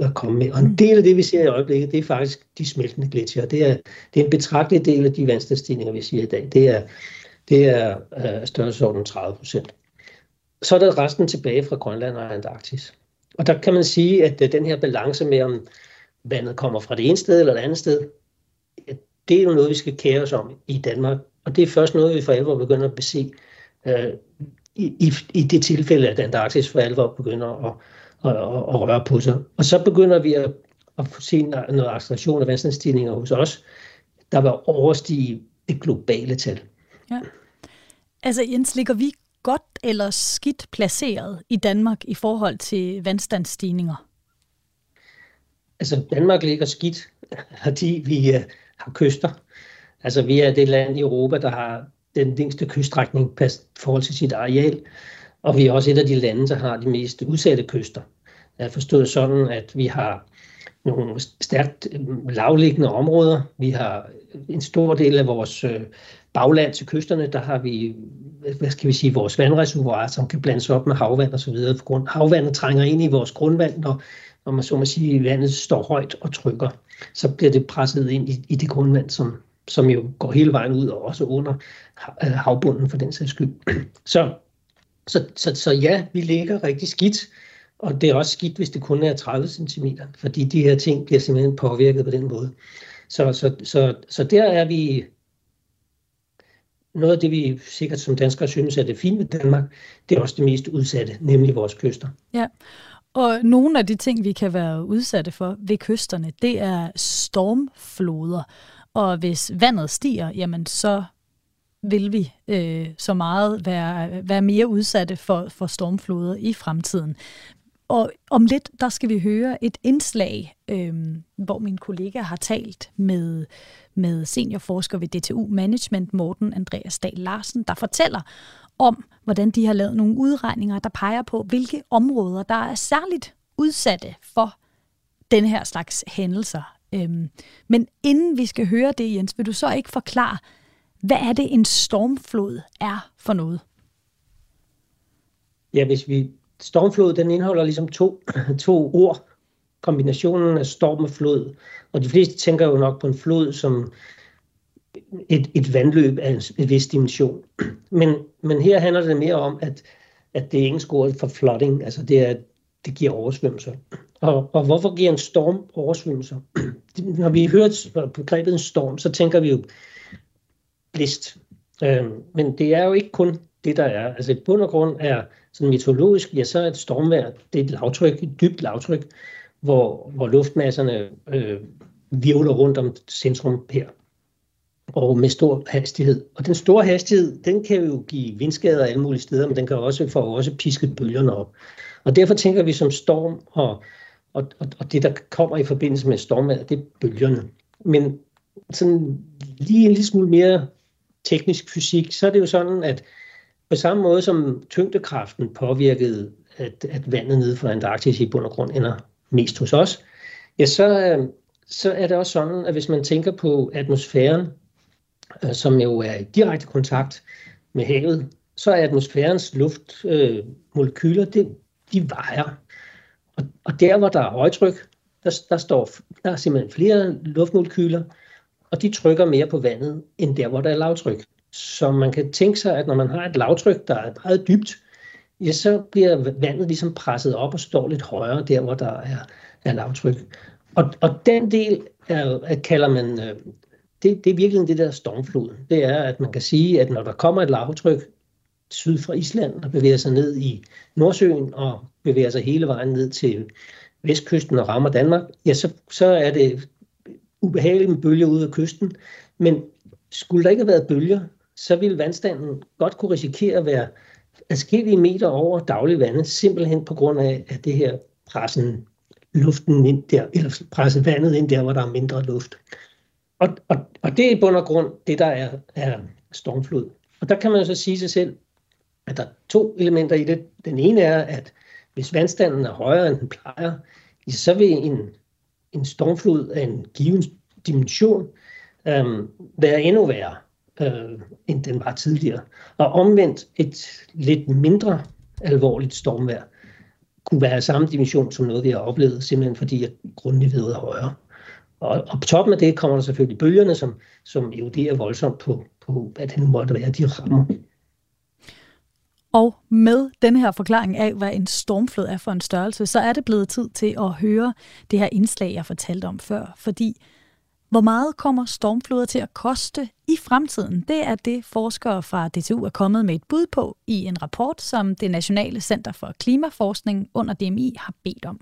S2: at komme med. Og en del af det, vi ser i øjeblikket, det er faktisk de smeltende gletsjer. Det er, det er en betragtelig del af de vandstandsstigninger, vi ser i dag. Det er, det er øh, størrelsesorden 30 procent. Så er der resten tilbage fra Grønland og Antarktis. Og der kan man sige, at øh, den her balance med, om vandet kommer fra det ene sted eller det andet sted, det er jo noget, vi skal kære os om i Danmark. Og det er først noget, vi for alvor begynder at bese øh, i, i, i det tilfælde, at Antarktis for alvor begynder at, at, at, at røre på sig. Og så begynder vi at, at se noget acceleration af vandstandsstigninger hos os, der vil overstige det globale tal. Ja.
S1: Altså Jens, ligger vi godt eller skidt placeret i Danmark i forhold til vandstandsstigninger?
S2: Altså Danmark ligger skidt, [LAUGHS] fordi vi uh, har kyster. Altså vi er det land i Europa, der har den længste kyststrækning i forhold til sit areal. Og vi er også et af de lande, der har de mest udsatte kyster. Jeg har forstået sådan, at vi har nogle stærkt øh, lavliggende områder. Vi har en stor del af vores øh, bagland til kysterne, der har vi, hvad skal vi sige, vores vandreservoirer, som kan blandes op med havvand og så videre. grund, havvandet trænger ind i vores grundvand, når, når man så må sige, vandet står højt og trykker. Så bliver det presset ind i, i det grundvand, som, som jo går hele vejen ud og også under øh, havbunden for den sags skyld. [CLEARS THROAT] Så, så, så, så ja, vi ligger rigtig skidt, og det er også skidt, hvis det kun er 30 cm, fordi de her ting bliver simpelthen påvirket på den måde. Så, så, så, så der er vi noget af det, vi sikkert som danskere synes er det fine ved Danmark, det er også det mest udsatte, nemlig vores kyster.
S1: Ja, og nogle af de ting, vi kan være udsatte for ved kysterne, det er stormfloder. Og hvis vandet stiger, jamen så vil vi øh, så meget være, være mere udsatte for, for stormfloder i fremtiden. Og om lidt, der skal vi høre et indslag, øh, hvor min kollega har talt med, med seniorforsker ved DTU Management, Morten Andreas Dahl Larsen, der fortæller om, hvordan de har lavet nogle udregninger, der peger på, hvilke områder, der er særligt udsatte for den her slags hændelser. Øhm, men inden vi skal høre det, Jens, vil du så ikke forklare, hvad er det, en stormflod er for noget?
S2: Ja, hvis vi... Stormflod, den indeholder ligesom to, [CLEARS THROAT] to ord. Kombinationen af storm og flod. Og de fleste tænker jo nok på en flod som et, et vandløb af en, en vis dimension. [CLEARS THROAT] Men, men her handler det mere om, at, at det engelske ord for flooding, altså det er, det giver oversvømmelser. Og, og hvorfor giver en storm oversvømmelser? [CLEARS THROAT] Når vi hører begrebet en storm, så tænker vi jo blist. Øhm, men det er jo ikke kun det, der er. Altså et bund og grund er sådan meteorologisk, ja, så er et stormvejr, det er et lavtryk, et dybt lavtryk, hvor, hvor luftmasserne øh, virvler rundt om centrum her og med stor hastighed. Og den store hastighed, den kan jo give vindskader alle mulige steder, men den kan også få også pisket bølgerne op. Og derfor tænker vi som storm, og, og, og det, der kommer i forbindelse med stormvejr, det er bølgerne. Men sådan lige en lille smule mere teknisk fysik, så er det jo sådan, at på samme måde som tyngdekraften påvirkede, at, at vandet nede fra Antarktis i bund og grund ender mest hos os, ja, så, øh, så er det også sådan, at hvis man tænker på atmosfæren, øh, som jo er i direkte kontakt med havet, så er atmosfærens luftmolekyler, øh, det, de vejer. Og, og der, hvor der er højtryk, der, der, står, der er simpelthen flere luftmolekyler, og de trykker mere på vandet, end der, hvor der er lavtryk. Så man kan tænke sig, at når man har et lavtryk, der er meget dybt, ja, så bliver vandet ligesom presset op og står lidt højere der, hvor der er, er lavtryk. Og, og den del er, kalder man, øh, det, det er virkelig det der stormflod. Det er, at man kan sige, at når der kommer et lavtryk syd fra Island og bevæger sig ned i Nordsøen og bevæger sig hele vejen ned til vestkysten og rammer Danmark, ja, så, så er det ubehageligt med bølger ud af kysten. Men skulle der ikke have været bølger, så ville vandstanden godt kunne risikere at være adskillige meter over daglig vandet, simpelthen på grund af, at det her pressen luften ind der, eller presse vandet ind der, hvor der er mindre luft. Og, og, og det er i bund og grund det, der er, er stormflod. Og der kan man så sige sig selv, at der er to elementer i det. Den ene er, at hvis vandstanden er højere, end den plejer, så vil en, en stormflod af en given dimension øh, være endnu værre, øh, end den var tidligere. Og omvendt et lidt mindre alvorligt stormvær kunne være af samme dimension som noget, vi har oplevet, simpelthen fordi at grundniveauet er højere. Og, og på toppen af det kommer der selvfølgelig bølgerne, som, som eroderer voldsomt på, på, hvad det nu måtte være, de rammer.
S1: Og med den her forklaring af, hvad en stormflod er for en størrelse, så er det blevet tid til at høre det her indslag, jeg fortalte om før. Fordi hvor meget kommer stormfloder til at koste i fremtiden? Det er det, forskere fra DTU er kommet med et bud på i en rapport, som det Nationale Center for Klimaforskning under DMI har bedt om.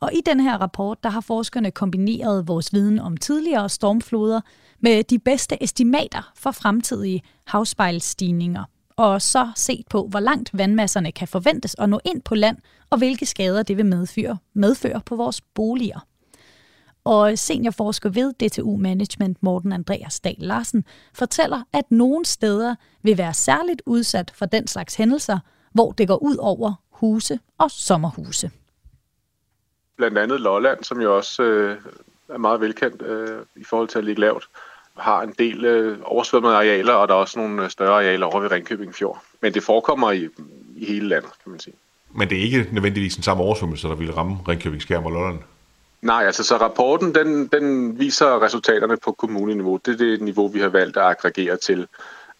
S1: Og i den her rapport, der har forskerne kombineret vores viden om tidligere stormfloder med de bedste estimater for fremtidige havspejlsstigninger, og så set på, hvor langt vandmasserne kan forventes at nå ind på land, og hvilke skader det vil medføre, medføre på vores boliger. Og seniorforsker ved DTU Management Morten Andreas Dahl Larsen fortæller, at nogle steder vil være særligt udsat for den slags hændelser, hvor det går ud over huse og sommerhuse.
S3: Blandt andet Lolland, som jo også øh, er meget velkendt øh, i forhold til at ligge lavt, har en del øh, oversvømmede arealer, og der er også nogle øh, større arealer over ved Ringkøbing Fjord. Men det forekommer i, i hele landet, kan man sige.
S4: Men det er ikke nødvendigvis den samme oversvømmelse, der vil ramme Ringkøbing Skærm og Lolland?
S3: Nej, altså så rapporten den, den viser resultaterne på kommuneniveau. Det er det niveau, vi har valgt at aggregere til.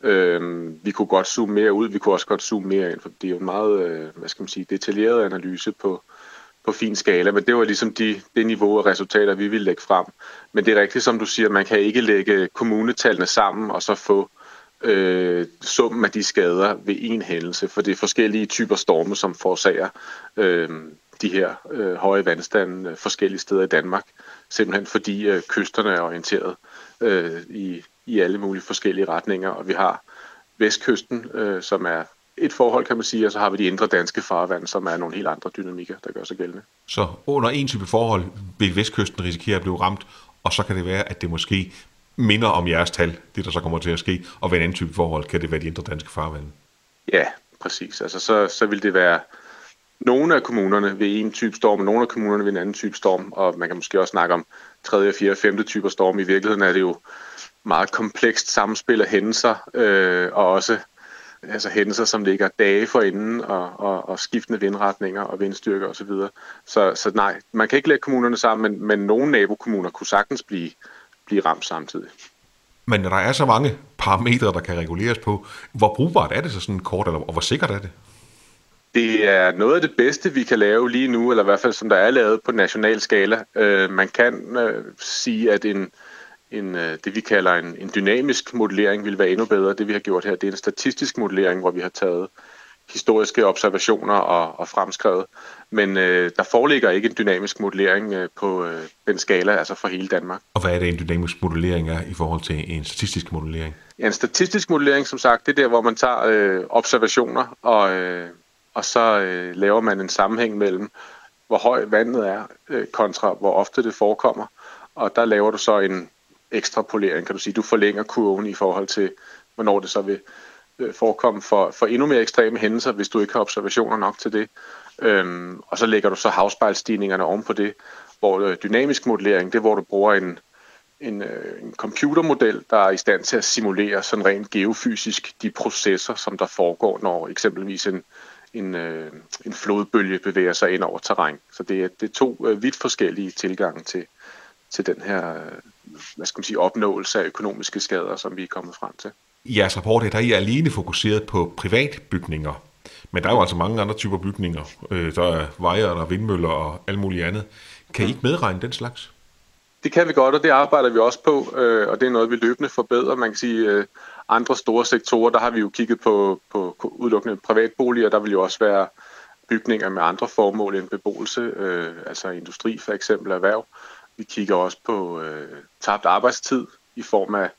S3: Øhm, vi kunne godt zoome mere ud, vi kunne også godt zoome mere ind, for det er jo en meget, øh, hvad skal man sige, detaljeret analyse på, på fin skala, men det var ligesom de, det niveau af resultater, vi ville lægge frem. Men det er rigtigt, som du siger, man kan ikke lægge kommunetallene sammen og så få øh, summen af de skader ved en hændelse, for det er forskellige typer storme, som forårsager øh, de her øh, høje vandstande øh, forskellige steder i Danmark, simpelthen fordi øh, kysterne er orienteret øh, i, i alle mulige forskellige retninger, og vi har vestkysten, øh, som er et forhold, kan man sige, og så har vi de indre danske farvand, som er nogle helt andre dynamikker, der gør sig gældende.
S4: Så under en type forhold vil vestkysten risikere at blive ramt, og så kan det være, at det måske minder om jeres tal, det der så kommer til at ske, og ved en anden type forhold kan det være de indre danske farvande.
S3: Ja, præcis. Altså så, så vil det være nogle af kommunerne ved en type storm, og nogle af kommunerne ved en anden type storm, og man kan måske også snakke om tredje, fjerde, femte typer storm. I virkeligheden er det jo meget komplekst samspil af hændelser, øh, og også altså hændelser, som ligger dage forinden, og, og, og skiftende vindretninger og vindstyrker osv. Så, så, så nej, man kan ikke lægge kommunerne sammen, men, men nogle nabokommuner kunne sagtens blive, blive ramt samtidig.
S4: Men når der er så mange parametre, der kan reguleres på, hvor brugbart er det så sådan kort, eller, og hvor sikkert er det?
S3: Det er noget af det bedste, vi kan lave lige nu, eller i hvert fald som der er lavet på national skala. Øh, man kan øh, sige, at en, en, øh, det vi kalder en, en dynamisk modellering vil være endnu bedre. Det vi har gjort her, det er en statistisk modellering, hvor vi har taget historiske observationer og, og fremskrevet. Men øh, der foreligger ikke en dynamisk modellering øh, på øh, den skala, altså for hele Danmark.
S4: Og hvad er det, en dynamisk modellering er i forhold til en statistisk modellering?
S3: Ja, en statistisk modellering, som sagt, det er der, hvor man tager øh, observationer, og, øh, og så øh, laver man en sammenhæng mellem, hvor høj vandet er, øh, kontra hvor ofte det forekommer. Og der laver du så en, ekstrapolering, kan du sige. Du forlænger kurven i forhold til, hvornår det så vil øh, forekomme for, for endnu mere ekstreme hændelser, hvis du ikke har observationer nok til det. Øhm, og så lægger du så havspejlstigningerne oven på det, hvor øh, dynamisk modellering, det er, hvor du bruger en, en, øh, en computermodel, der er i stand til at simulere sådan rent geofysisk de processer, som der foregår, når eksempelvis en, en, en flodbølge bevæger sig ind over terræn. Så det er, det er to vidt forskellige tilgange til, til den her hvad skal man sige, opnåelse af økonomiske skader, som vi er kommet frem til.
S4: I jeres rapport der er I alene fokuseret på privatbygninger, men der er jo altså mange andre typer bygninger. Øh, der er veje, der er vindmøller og alt muligt andet. Kan I ikke medregne den slags?
S3: Det kan vi godt, og det arbejder vi også på, øh, og det er noget, vi løbende forbedrer. Man kan sige, øh, andre store sektorer, der har vi jo kigget på, på udelukkende privatboliger, der vil jo også være bygninger med andre formål end beboelse, altså industri for eksempel, erhverv. Vi kigger også på øh, tabt arbejdstid i form af,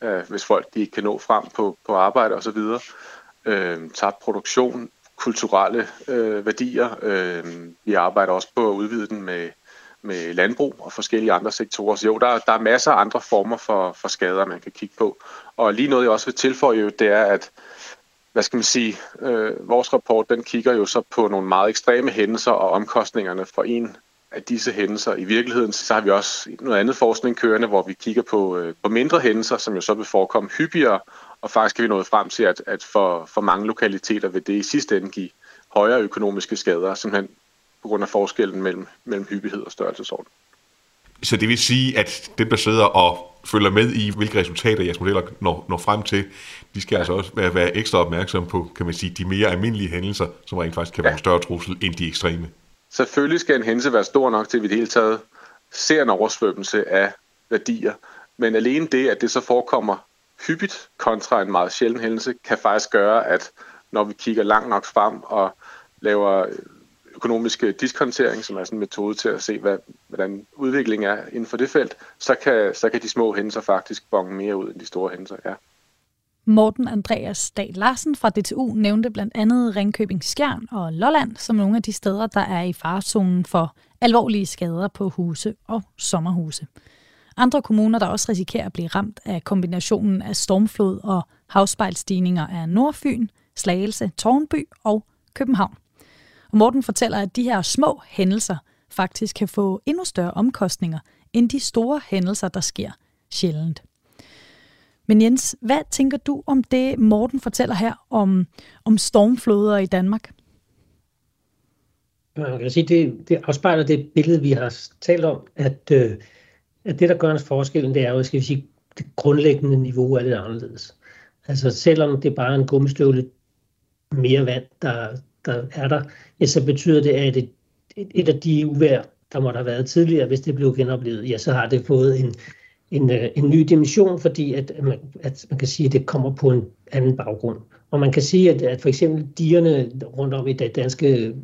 S3: øh, hvis folk de ikke kan nå frem på, på arbejde osv. Øh, tabt produktion, kulturelle øh, værdier. Øh, vi arbejder også på at udvide den med, med landbrug og forskellige andre sektorer. Så jo, der, der er masser af andre former for, for skader, man kan kigge på. Og lige noget, jeg også vil tilføje, det er, at hvad skal man sige, øh, vores rapport den kigger jo så på nogle meget ekstreme hændelser og omkostningerne for en af disse hændelser. I virkeligheden så har vi også noget andet forskning kørende, hvor vi kigger på, øh, på mindre hændelser, som jo så vil forekomme hyppigere, og faktisk er vi nået frem til, at, at for, for mange lokaliteter vil det i sidste ende give højere økonomiske skader, simpelthen på grund af forskellen mellem, mellem hyppighed og størrelsesorden.
S4: Så det vil sige, at dem, der sidder og følger med i, hvilke resultater jeres modeller når, når frem til, de skal ja. altså også være, være ekstra opmærksomme på, kan man sige, de mere almindelige hændelser, som rent faktisk kan være en større trussel end de ekstreme.
S3: Selvfølgelig skal en hændelse være stor nok til, at vi det hele taget ser en oversvømmelse af værdier. Men alene det, at det så forekommer hyppigt kontra en meget sjælden hændelse, kan faktisk gøre, at når vi kigger langt nok frem og laver økonomiske diskontering, som er sådan en metode til at se, hvad, hvordan udviklingen er inden for det felt, så kan, så kan de små hændelser faktisk bonge mere ud end de store hændelser. Ja.
S1: Morten Andreas Dahl Larsen fra DTU nævnte blandt andet Ringkøbing Skjern og Lolland som nogle af de steder, der er i farezonen for alvorlige skader på huse og sommerhuse. Andre kommuner, der også risikerer at blive ramt af kombinationen af stormflod og havspejlstigninger er Nordfyn, Slagelse, Tornby og København. Og Morten fortæller, at de her små hændelser faktisk kan få endnu større omkostninger end de store hændelser, der sker sjældent. Men Jens, hvad tænker du om det, Morten fortæller her om, om stormfloder i Danmark?
S2: Man kan sige, det, det afspejler det billede, vi har talt om, at, øh, at det, der gør en forskel, det er jo, skal vi sige, det grundlæggende niveau er lidt anderledes. Altså selvom det er bare en gummistøvle mere vand, der, der er der, ja, så betyder det, at et, et af de uvær, der måtte have været tidligere, hvis det blev genoplevet, ja, så har det fået en, en, øh, en ny dimension, fordi at man, at man kan sige, at det kommer på en anden baggrund. Og man kan sige, at, at for eksempel dierne rundt om i det danske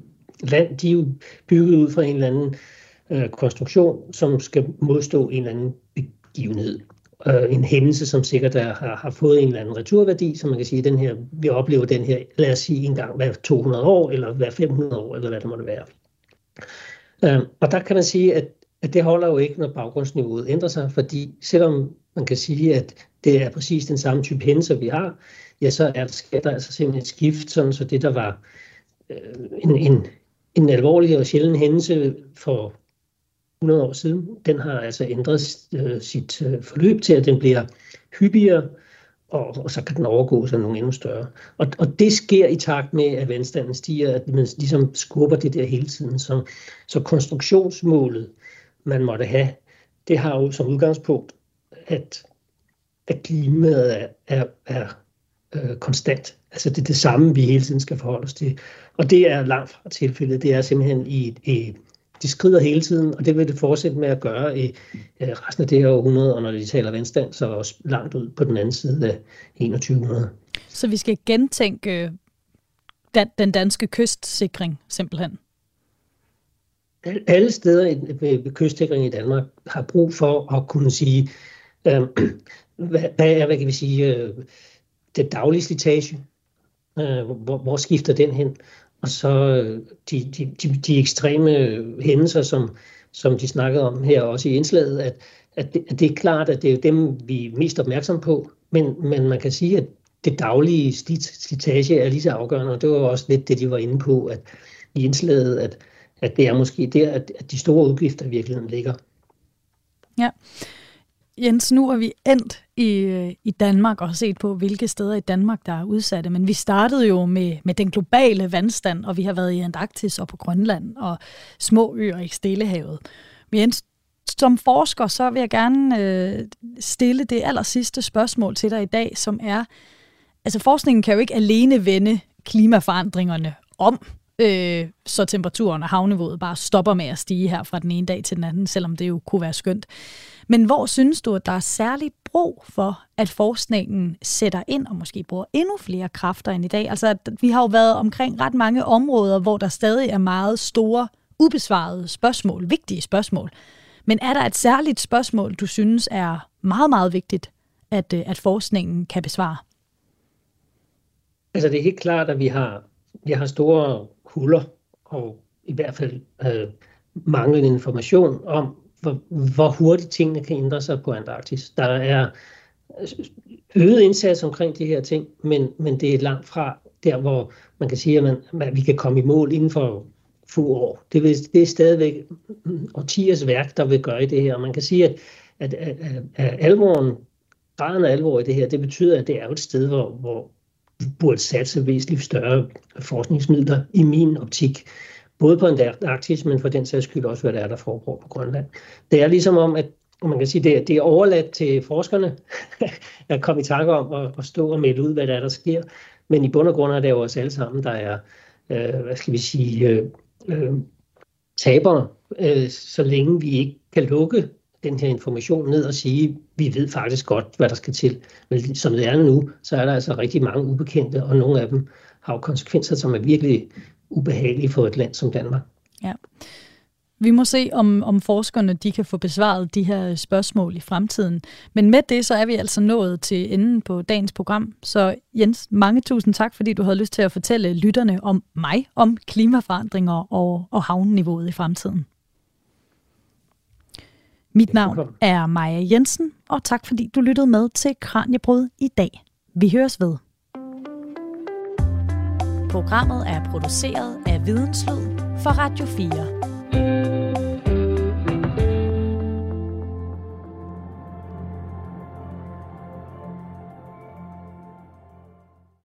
S2: land, de er jo bygget ud fra en eller anden øh, konstruktion, som skal modstå en eller anden begivenhed. Øh, en hændelse, som sikkert er, har, har fået en eller anden returværdi, så man kan sige, at den her, vi oplever den her, lad os sige en gang hver 200 år, eller hver 500 år, eller hvad det måtte være. Øh, og der kan man sige, at, at det holder jo ikke, når baggrundsniveauet ændrer sig, fordi selvom man kan sige, at det er præcis den samme type hændelser, vi har, ja, så er, sker der altså simpelthen et skift, sådan så det, der var øh, en, en, en alvorlig og sjælden hændelse for 100 år siden, den har altså ændret øh, sit øh, forløb til, at den bliver hyppigere, og, og så kan den overgå sig nogle endnu større. Og, og det sker i takt med, at vandstanden stiger, at man ligesom skubber det der hele tiden. Så, så konstruktionsmålet, man måtte have, det har jo som udgangspunkt, at, at klimaet er, er, er øh, konstant. Altså det er det samme, vi hele tiden skal forholde os til. Og det er langt fra tilfældet. Det er simpelthen i, i de skrider hele tiden, og det vil det fortsætte med at gøre i øh, resten af det her århundrede, og når de taler vandstand, så også langt ud på den anden side af 2100.
S1: Så vi skal gentænke øh, den, den danske kystsikring simpelthen?
S2: Alle steder ved kystsikring i Danmark har brug for at kunne sige, øh, [CLEARS THROAT] hvad, hvad er, hvad kan vi sige, øh, det daglige slitage, øh, hvor, hvor skifter den hen? Og så øh, de, de, de, de ekstreme hændelser, som, som de snakkede om her også i indslaget, at, at, det, at det er klart, at det er dem, vi er mest opmærksom på, men, men man kan sige, at det daglige slitage er lige så afgørende, og det var også lidt det, de var inde på, at i indslaget, at, at det er måske der, at, de store udgifter virkelig ligger.
S1: Ja. Jens, nu er vi endt i, øh, i Danmark og har set på, hvilke steder i Danmark, der er udsatte. Men vi startede jo med, med den globale vandstand, og vi har været i Antarktis og på Grønland og små øer i Stillehavet. Men Jens, som forsker, så vil jeg gerne øh, stille det aller sidste spørgsmål til dig i dag, som er, altså forskningen kan jo ikke alene vende klimaforandringerne om, øh, så temperaturen og havniveauet bare stopper med at stige her fra den ene dag til den anden, selvom det jo kunne være skønt. Men hvor synes du, at der er særlig brug for, at forskningen sætter ind og måske bruger endnu flere kræfter end i dag? Altså, at vi har jo været omkring ret mange områder, hvor der stadig er meget store, ubesvarede spørgsmål, vigtige spørgsmål. Men er der et særligt spørgsmål, du synes er meget, meget vigtigt, at, øh, at forskningen kan besvare?
S2: Altså, det er helt klart, at vi har, vi har store huller, og i hvert fald øh, manglende information om, hvor, hvor hurtigt tingene kan ændre sig på Antarktis. Der er øh, øget indsats omkring de her ting, men, men det er langt fra der, hvor man kan sige, at, man, at vi kan komme i mål inden for få år. Det, vil, det er stadigvæk årtiers værk, der vil gøre i det her. Og man kan sige, at, at, at, at alvoren, graden af alvor i det her, det betyder, at det er et sted, hvor, hvor burde satse væsentligt større forskningsmidler i min optik både på Antarktis, men for den sags skyld også, hvad der er, der foregår på Grønland. Det er ligesom om, at man kan sige, det er, det er overladt til forskerne [LAUGHS] at komme i tanke om at, at stå og melde ud, hvad der er, der sker. Men i bund og grund er det jo os alle sammen, der er, øh, hvad skal vi sige, øh, øh, tabere, øh, så længe vi ikke kan lukke den her information ned og sige, vi ved faktisk godt, hvad der skal til. Men som det er nu, så er der altså rigtig mange ubekendte, og nogle af dem har jo konsekvenser, som er virkelig ubehagelige for et land som Danmark.
S1: Ja. Vi må se, om, om forskerne de kan få besvaret de her spørgsmål i fremtiden. Men med det, så er vi altså nået til enden på dagens program. Så Jens, mange tusind tak, fordi du havde lyst til at fortælle lytterne om mig, om klimaforandringer og, og havneniveauet i fremtiden. Mit navn er Maja Jensen, og tak fordi du lyttede med til Kranjebrud i dag. Vi høres ved. Programmet er produceret af Videnslyd for Radio 4.